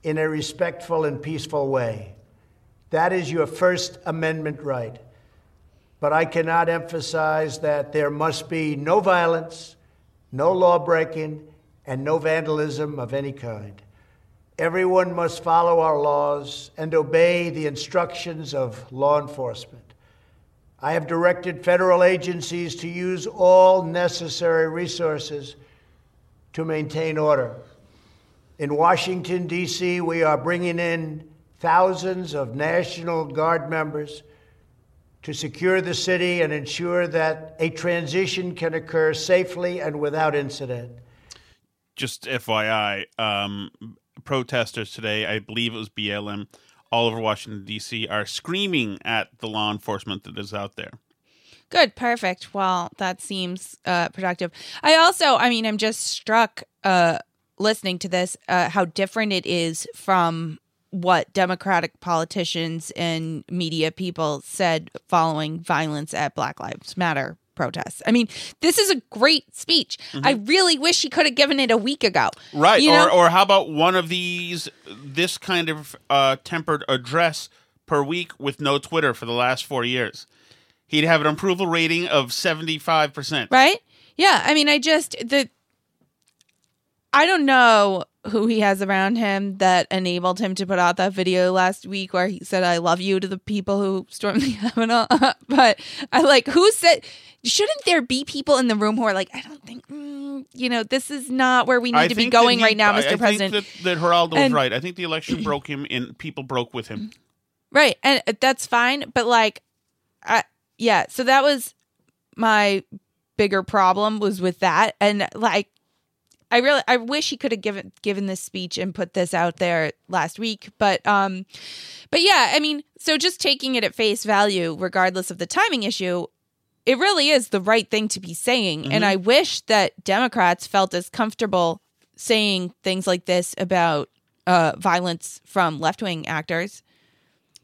in a respectful and peaceful way. That is your First Amendment right. But I cannot emphasize that there must be no violence, no law breaking, and no vandalism of any kind. Everyone must follow our laws and obey the instructions of law enforcement. I have directed federal agencies to use all necessary resources to maintain order. In Washington, D.C., we are bringing in thousands of National Guard members to secure the city and ensure that a transition can occur safely and without incident. Just FYI, um, protesters today, I believe it was BLM, all over Washington, D.C., are screaming at the law enforcement that is out there. Good, perfect. Well, that seems uh, productive. I also, I mean, I'm just struck uh, listening to this uh, how different it is from what Democratic politicians and media people said following violence at Black Lives Matter protests. I mean, this is a great speech. Mm-hmm. I really wish he could have given it a week ago. Right. Or, or how about one of these, this kind of uh, tempered address per week with no Twitter for the last four years? He'd have an approval rating of 75%. right? Yeah, I mean, I just the I don't know who he has around him that enabled him to put out that video last week where he said "I love you" to the people who stormed the Capitol. but I like who said. Shouldn't there be people in the room who are like, I don't think, mm, you know, this is not where we need I to be going he- right now, Mr. I President. think that, that Geraldo was right. I think the election broke him and people broke with him. Right. And uh, that's fine. But like, I, yeah. So that was my bigger problem was with that. And like, I really, I wish he could have given, given this speech and put this out there last week. But, um, but yeah, I mean, so just taking it at face value, regardless of the timing issue, it really is the right thing to be saying. And Mhm. I wish that Democrats felt as comfortable saying things like this about uh, violence from left wing actors.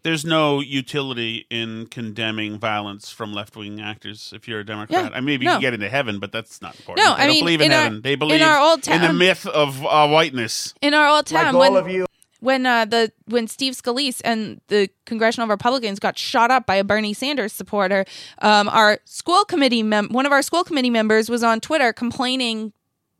There's no utility in condemning violence from left wing actors if you're a Democrat. Yeah, I mean, maybe no. you can get into heaven, but that's not important. No, they I don't mean, believe in, in our- heaven. they in believe our old town, in the myth of uh, whiteness. in our old town all when, of you- when uh, the when Steve Scalise and the congressional Republicans got shot up by a Bernie Sanders supporter, um, our school committee mem- one of our school committee members was on Twitter complaining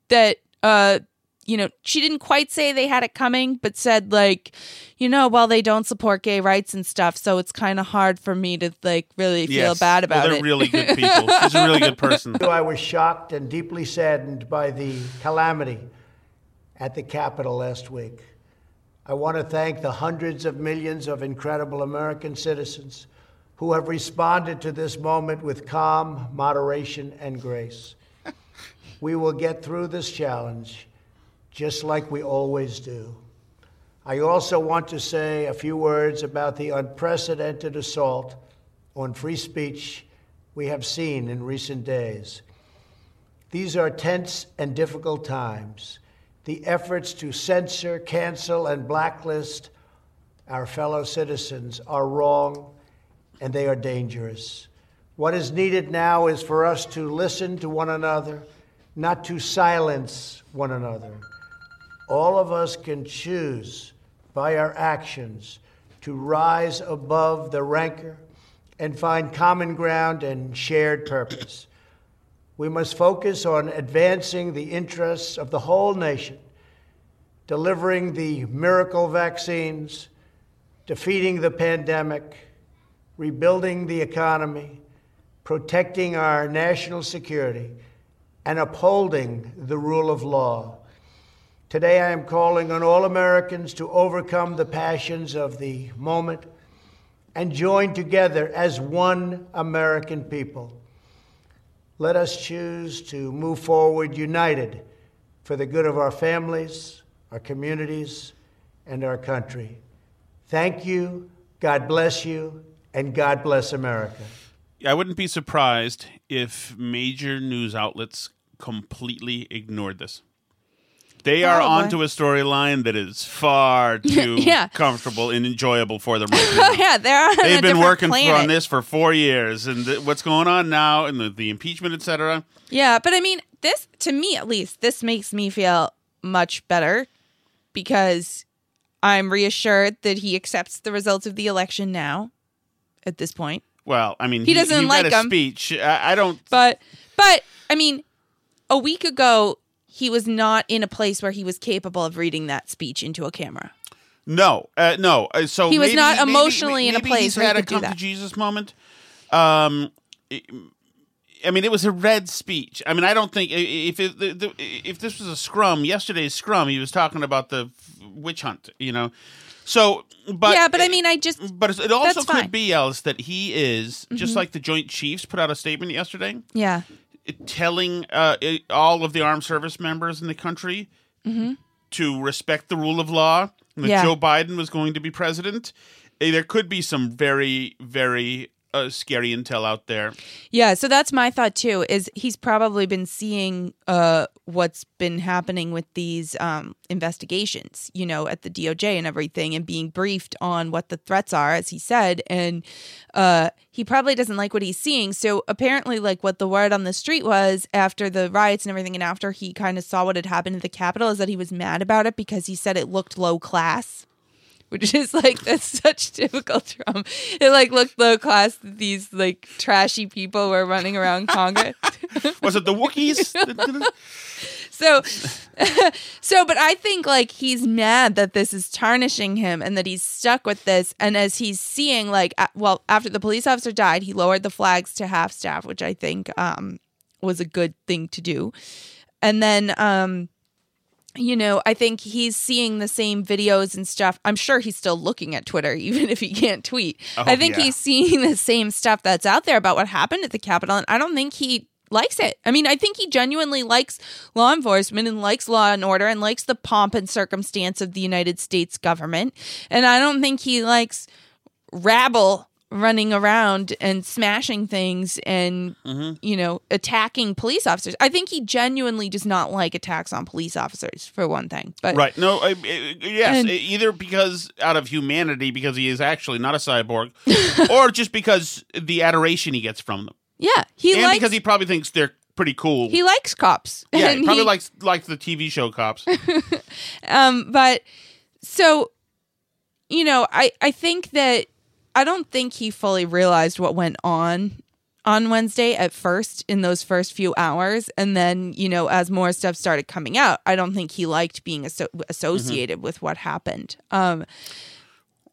that uh, you know she didn't quite say they had it coming, but said like, you know, well they don't support gay rights and stuff, so it's kind of hard for me to like really feel Yes. bad Well, about they're it. really good people. She's a really good person. I was shocked and deeply saddened by the calamity at the Capitol last week. I want to thank the hundreds of millions of incredible American citizens who have responded to this moment with calm, moderation, and grace. we will get through this challenge just like we always do. I also want to say a few words about the unprecedented assault on free speech we have seen in recent days. These are tense and difficult times. The efforts to censor, cancel, and blacklist our fellow citizens are wrong and they are dangerous. What is needed now is for us to listen to one another, not to silence one another. All of us can choose by our actions to rise above the rancor and find common ground and shared purpose. We must focus on advancing the interests of the whole nation, delivering the miracle vaccines, defeating the pandemic, rebuilding the economy, protecting our national security, and upholding the rule of law. Today, I am calling on all Americans to overcome the passions of the moment and join together as one American people. Let us choose to move forward united for the good of our families, our communities, and our country. Thank you, God bless you, and God bless America. I wouldn't be surprised if major news outlets completely ignored this. They are Probably. onto a storyline that is far too Yeah. comfortable and enjoyable for them right oh, now. yeah, they're on a They've been different working for, planet. on this for four years, and th- what's going on now, and the, the impeachment, etc. Yeah, but I mean, this to me at least, this makes me feel much better because I'm reassured that he accepts the results of the election now. At this point, Well, I mean, He doesn't you like a 'em. speech. I, I don't. but but I mean, a week ago he was not in a place where he was capable of reading that speech into a camera. No, uh, no. Uh, so He was maybe- not maybe- emotionally in a place he's where he had a could do come to. Jesus moment. Um, I mean, it was a red speech. I mean, I don't think if it, the, the, if this was a scrum, yesterday's scrum, he was talking about the witch hunt. You know, so but yeah, but I mean, I just but it also could fine. be else that he is just Mhm. like the Joint Chiefs put out a statement yesterday yeah. Telling uh, all of the armed service members in the country hmm to respect the rule of law. And that Yeah. Joe Biden was going to be president. Eh, There could be some very very uh, scary intel out there. Yeah, so that's my thought too. Is he's probably been seeing uh, what's been happening with these um, investigations, you know, at the DOJ and everything, and being briefed on what the threats are, as he said, and uh, he probably doesn't like what he's seeing. So apparently, like what the word on the street was after the riots and everything, and after he kind of saw what had happened at the Capitol, is that he was mad about it because he said it looked low class which is like that's such typical Trump. It like looked low class that these like trashy people were running around Congress. Was it the Wookiees? so so but I think like he's mad that this is tarnishing him and that he's stuck with this and as he's seeing like well after the police officer died, he lowered the flags to half staff, which I think um was a good thing to do. And then um you know, I think he's seeing the same videos and stuff. I'm sure he's still looking at Twitter, even if he can't tweet. Oh, I think yeah. he's seeing the same stuff that's out there about what happened at the Capitol. And I don't think he likes it. I mean, I think he genuinely likes law enforcement and likes law and order and likes the pomp and circumstance of the United States government. And I don't think he likes rabble running around and smashing things and you know attacking police officers i think he genuinely does not like attacks on police officers for one thing but right. No, I, I- yes, And- either because out of humanity, because he is actually not a cyborg, or just because the adoration he gets from them. yeah he and likes because he probably thinks they're pretty cool. he likes cops yeah, And he probably he- likes likes the TV show cops. um but so you know i i think that i don't think he fully realized what went on on wednesday at first in those first few hours. And then you know as more stuff started coming out i don't think he liked being asso- associated with what happened. Um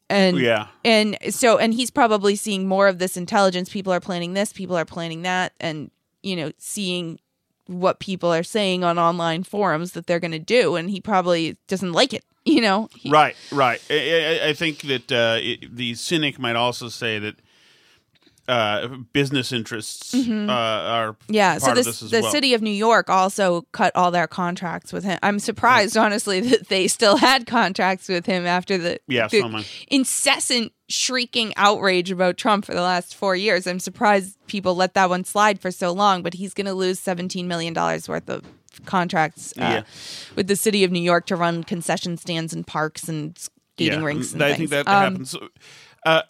and Yeah. and so and he's probably seeing more of this intelligence. People are planning this people are planning that and you know seeing what people are saying on online forums that they're going to do. And he probably doesn't like it you know He- right, right. I, I, I think that uh, it, the cynic might also say that uh, business interests Mhm. uh, are yeah part so of this, this the well. city of new york also cut all their contracts with him i'm surprised honestly that they still had contracts with him after the, Yeah, the so am I. incessant shrieking outrage about trump for the last four years i'm surprised people let that one slide for so long but he's going to lose 17 million dollars worth of contracts uh, Yeah. with the city of new york to run concession stands and parks and skating yeah, rinks and I things. think that Um, happens. Uh,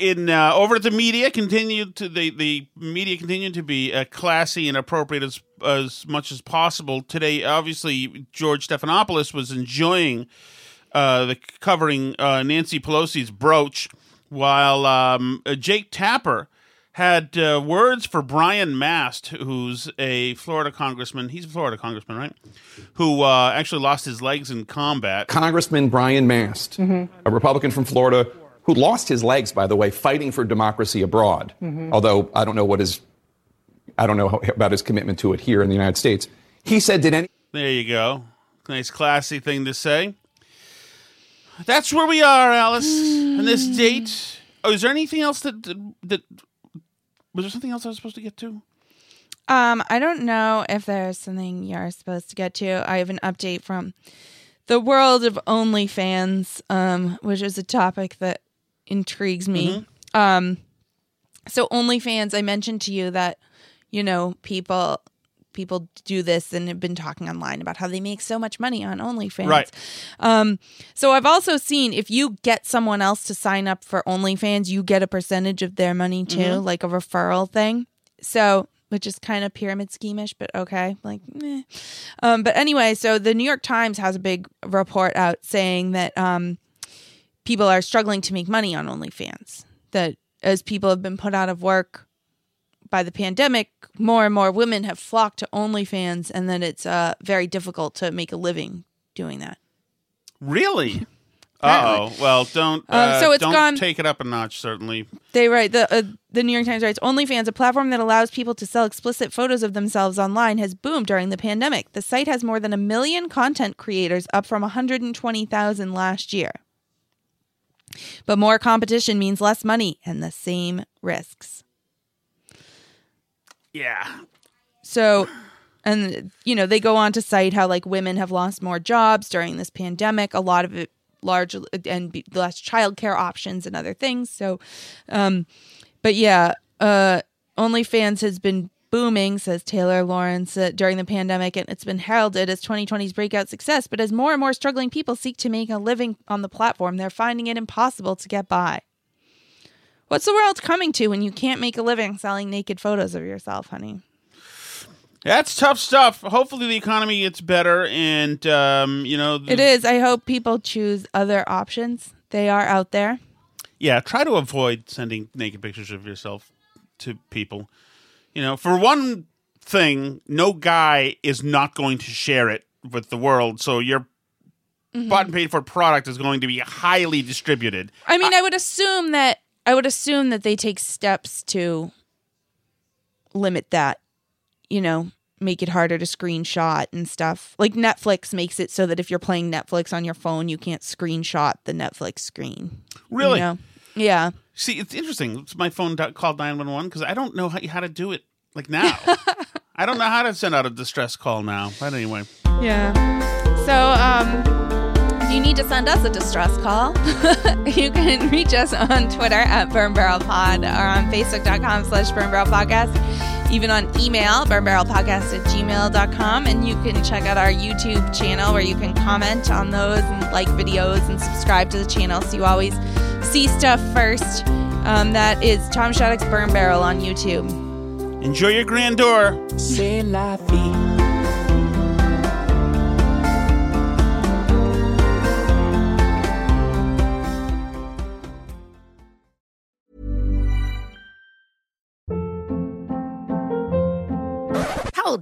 in uh, over at the media, continued to the the media continued to be uh, classy and appropriate as as much as possible. Today, obviously, George Stephanopoulos was enjoying uh, the covering uh, Nancy Pelosi's brooch, while um, Jake Tapper had uh, words for Brian Mast, who's a Florida congressman. He's a Florida congressman, right? Who uh, actually lost his legs in combat. Congressman Brian Mast, a Republican from Florida, who lost his legs, by the way, fighting for democracy abroad. Mhm. Although I don't know what his, I don't know how- about his commitment to it here in the United States. He said, "Did any?" There you go. Nice, classy thing to say. That's where we are, Alice. And this date. Oh, is there anything else that that was there something else I was supposed to get to? Um, I don't know if there's something you're supposed to get to. I have an update from the world of OnlyFans, um, which is a topic that intrigues me. Um, so OnlyFans, I mentioned to you that you know people people do this and have been talking online about how they make so much money on OnlyFans. Right. Um, so I've also seen if you get someone else to sign up for OnlyFans, you get a percentage of their money too, Mhm. like a referral thing. So which is kind of pyramid schemish, but okay. Like. Um, but anyway, so the New York Times has a big report out saying that um, people are struggling to make money on OnlyFans. That as people have been put out of work by the pandemic, more and more women have flocked to OnlyFans, and that it's uh, very difficult to make a living doing that. Really? Oh. Well, don't. Um, Uh, so it's don't gone- take it up a notch. Certainly. They write the uh, the New York Times writes OnlyFans, a platform that allows people to sell explicit photos of themselves online, has boomed during the pandemic. The site has more than a million content creators, up from 120,000 last year. But more competition means less money and the same risks. Yeah. So, and you know, they go on to cite how like women have lost more jobs during this pandemic. A lot of it large and less childcare options and other things. So, um, but yeah, uh, OnlyFans has been booming, says Taylor Lorenz, uh, during the pandemic, and it's been heralded as 2020's breakout success. But as more and more struggling people seek to make a living on the platform, they're finding it impossible to get by. What's the world coming to when you can't make a living selling naked photos of yourself, honey? That's tough stuff. Hopefully, the economy gets better, and um, you know, the- It is. I hope people choose other options. They are out there. Yeah, try to avoid sending naked pictures of yourself to people. You know, for one thing, no guy is not going to share it with the world, so your Mhm. bought and paid for product is going to be highly distributed. I mean, I would assume that I would assume that they take steps to limit that. You know, make it harder to screenshot and stuff. Like Netflix makes it so that if you're playing Netflix on your phone, you can't screenshot the Netflix screen. you Really? know? Yeah. See, it's interesting. It's my phone called 911 because I don't know how, how to do it like now. I don't know how to send out a distress call now. But anyway. Yeah. So, um, if you need to send us a distress call, you can reach us on Twitter at Burn Barrel Pod or on Facebook.com slash Burn Barrel Podcast. Even on email, burnbarrelpodcast at gmail.com. And you can check out our YouTube channel where you can comment on those and like videos and subscribe to the channel so you always see stuff first. Um, that is Tom Shattuck's Burn Barrel on YouTube. Enjoy your grandeur. C'est la vie.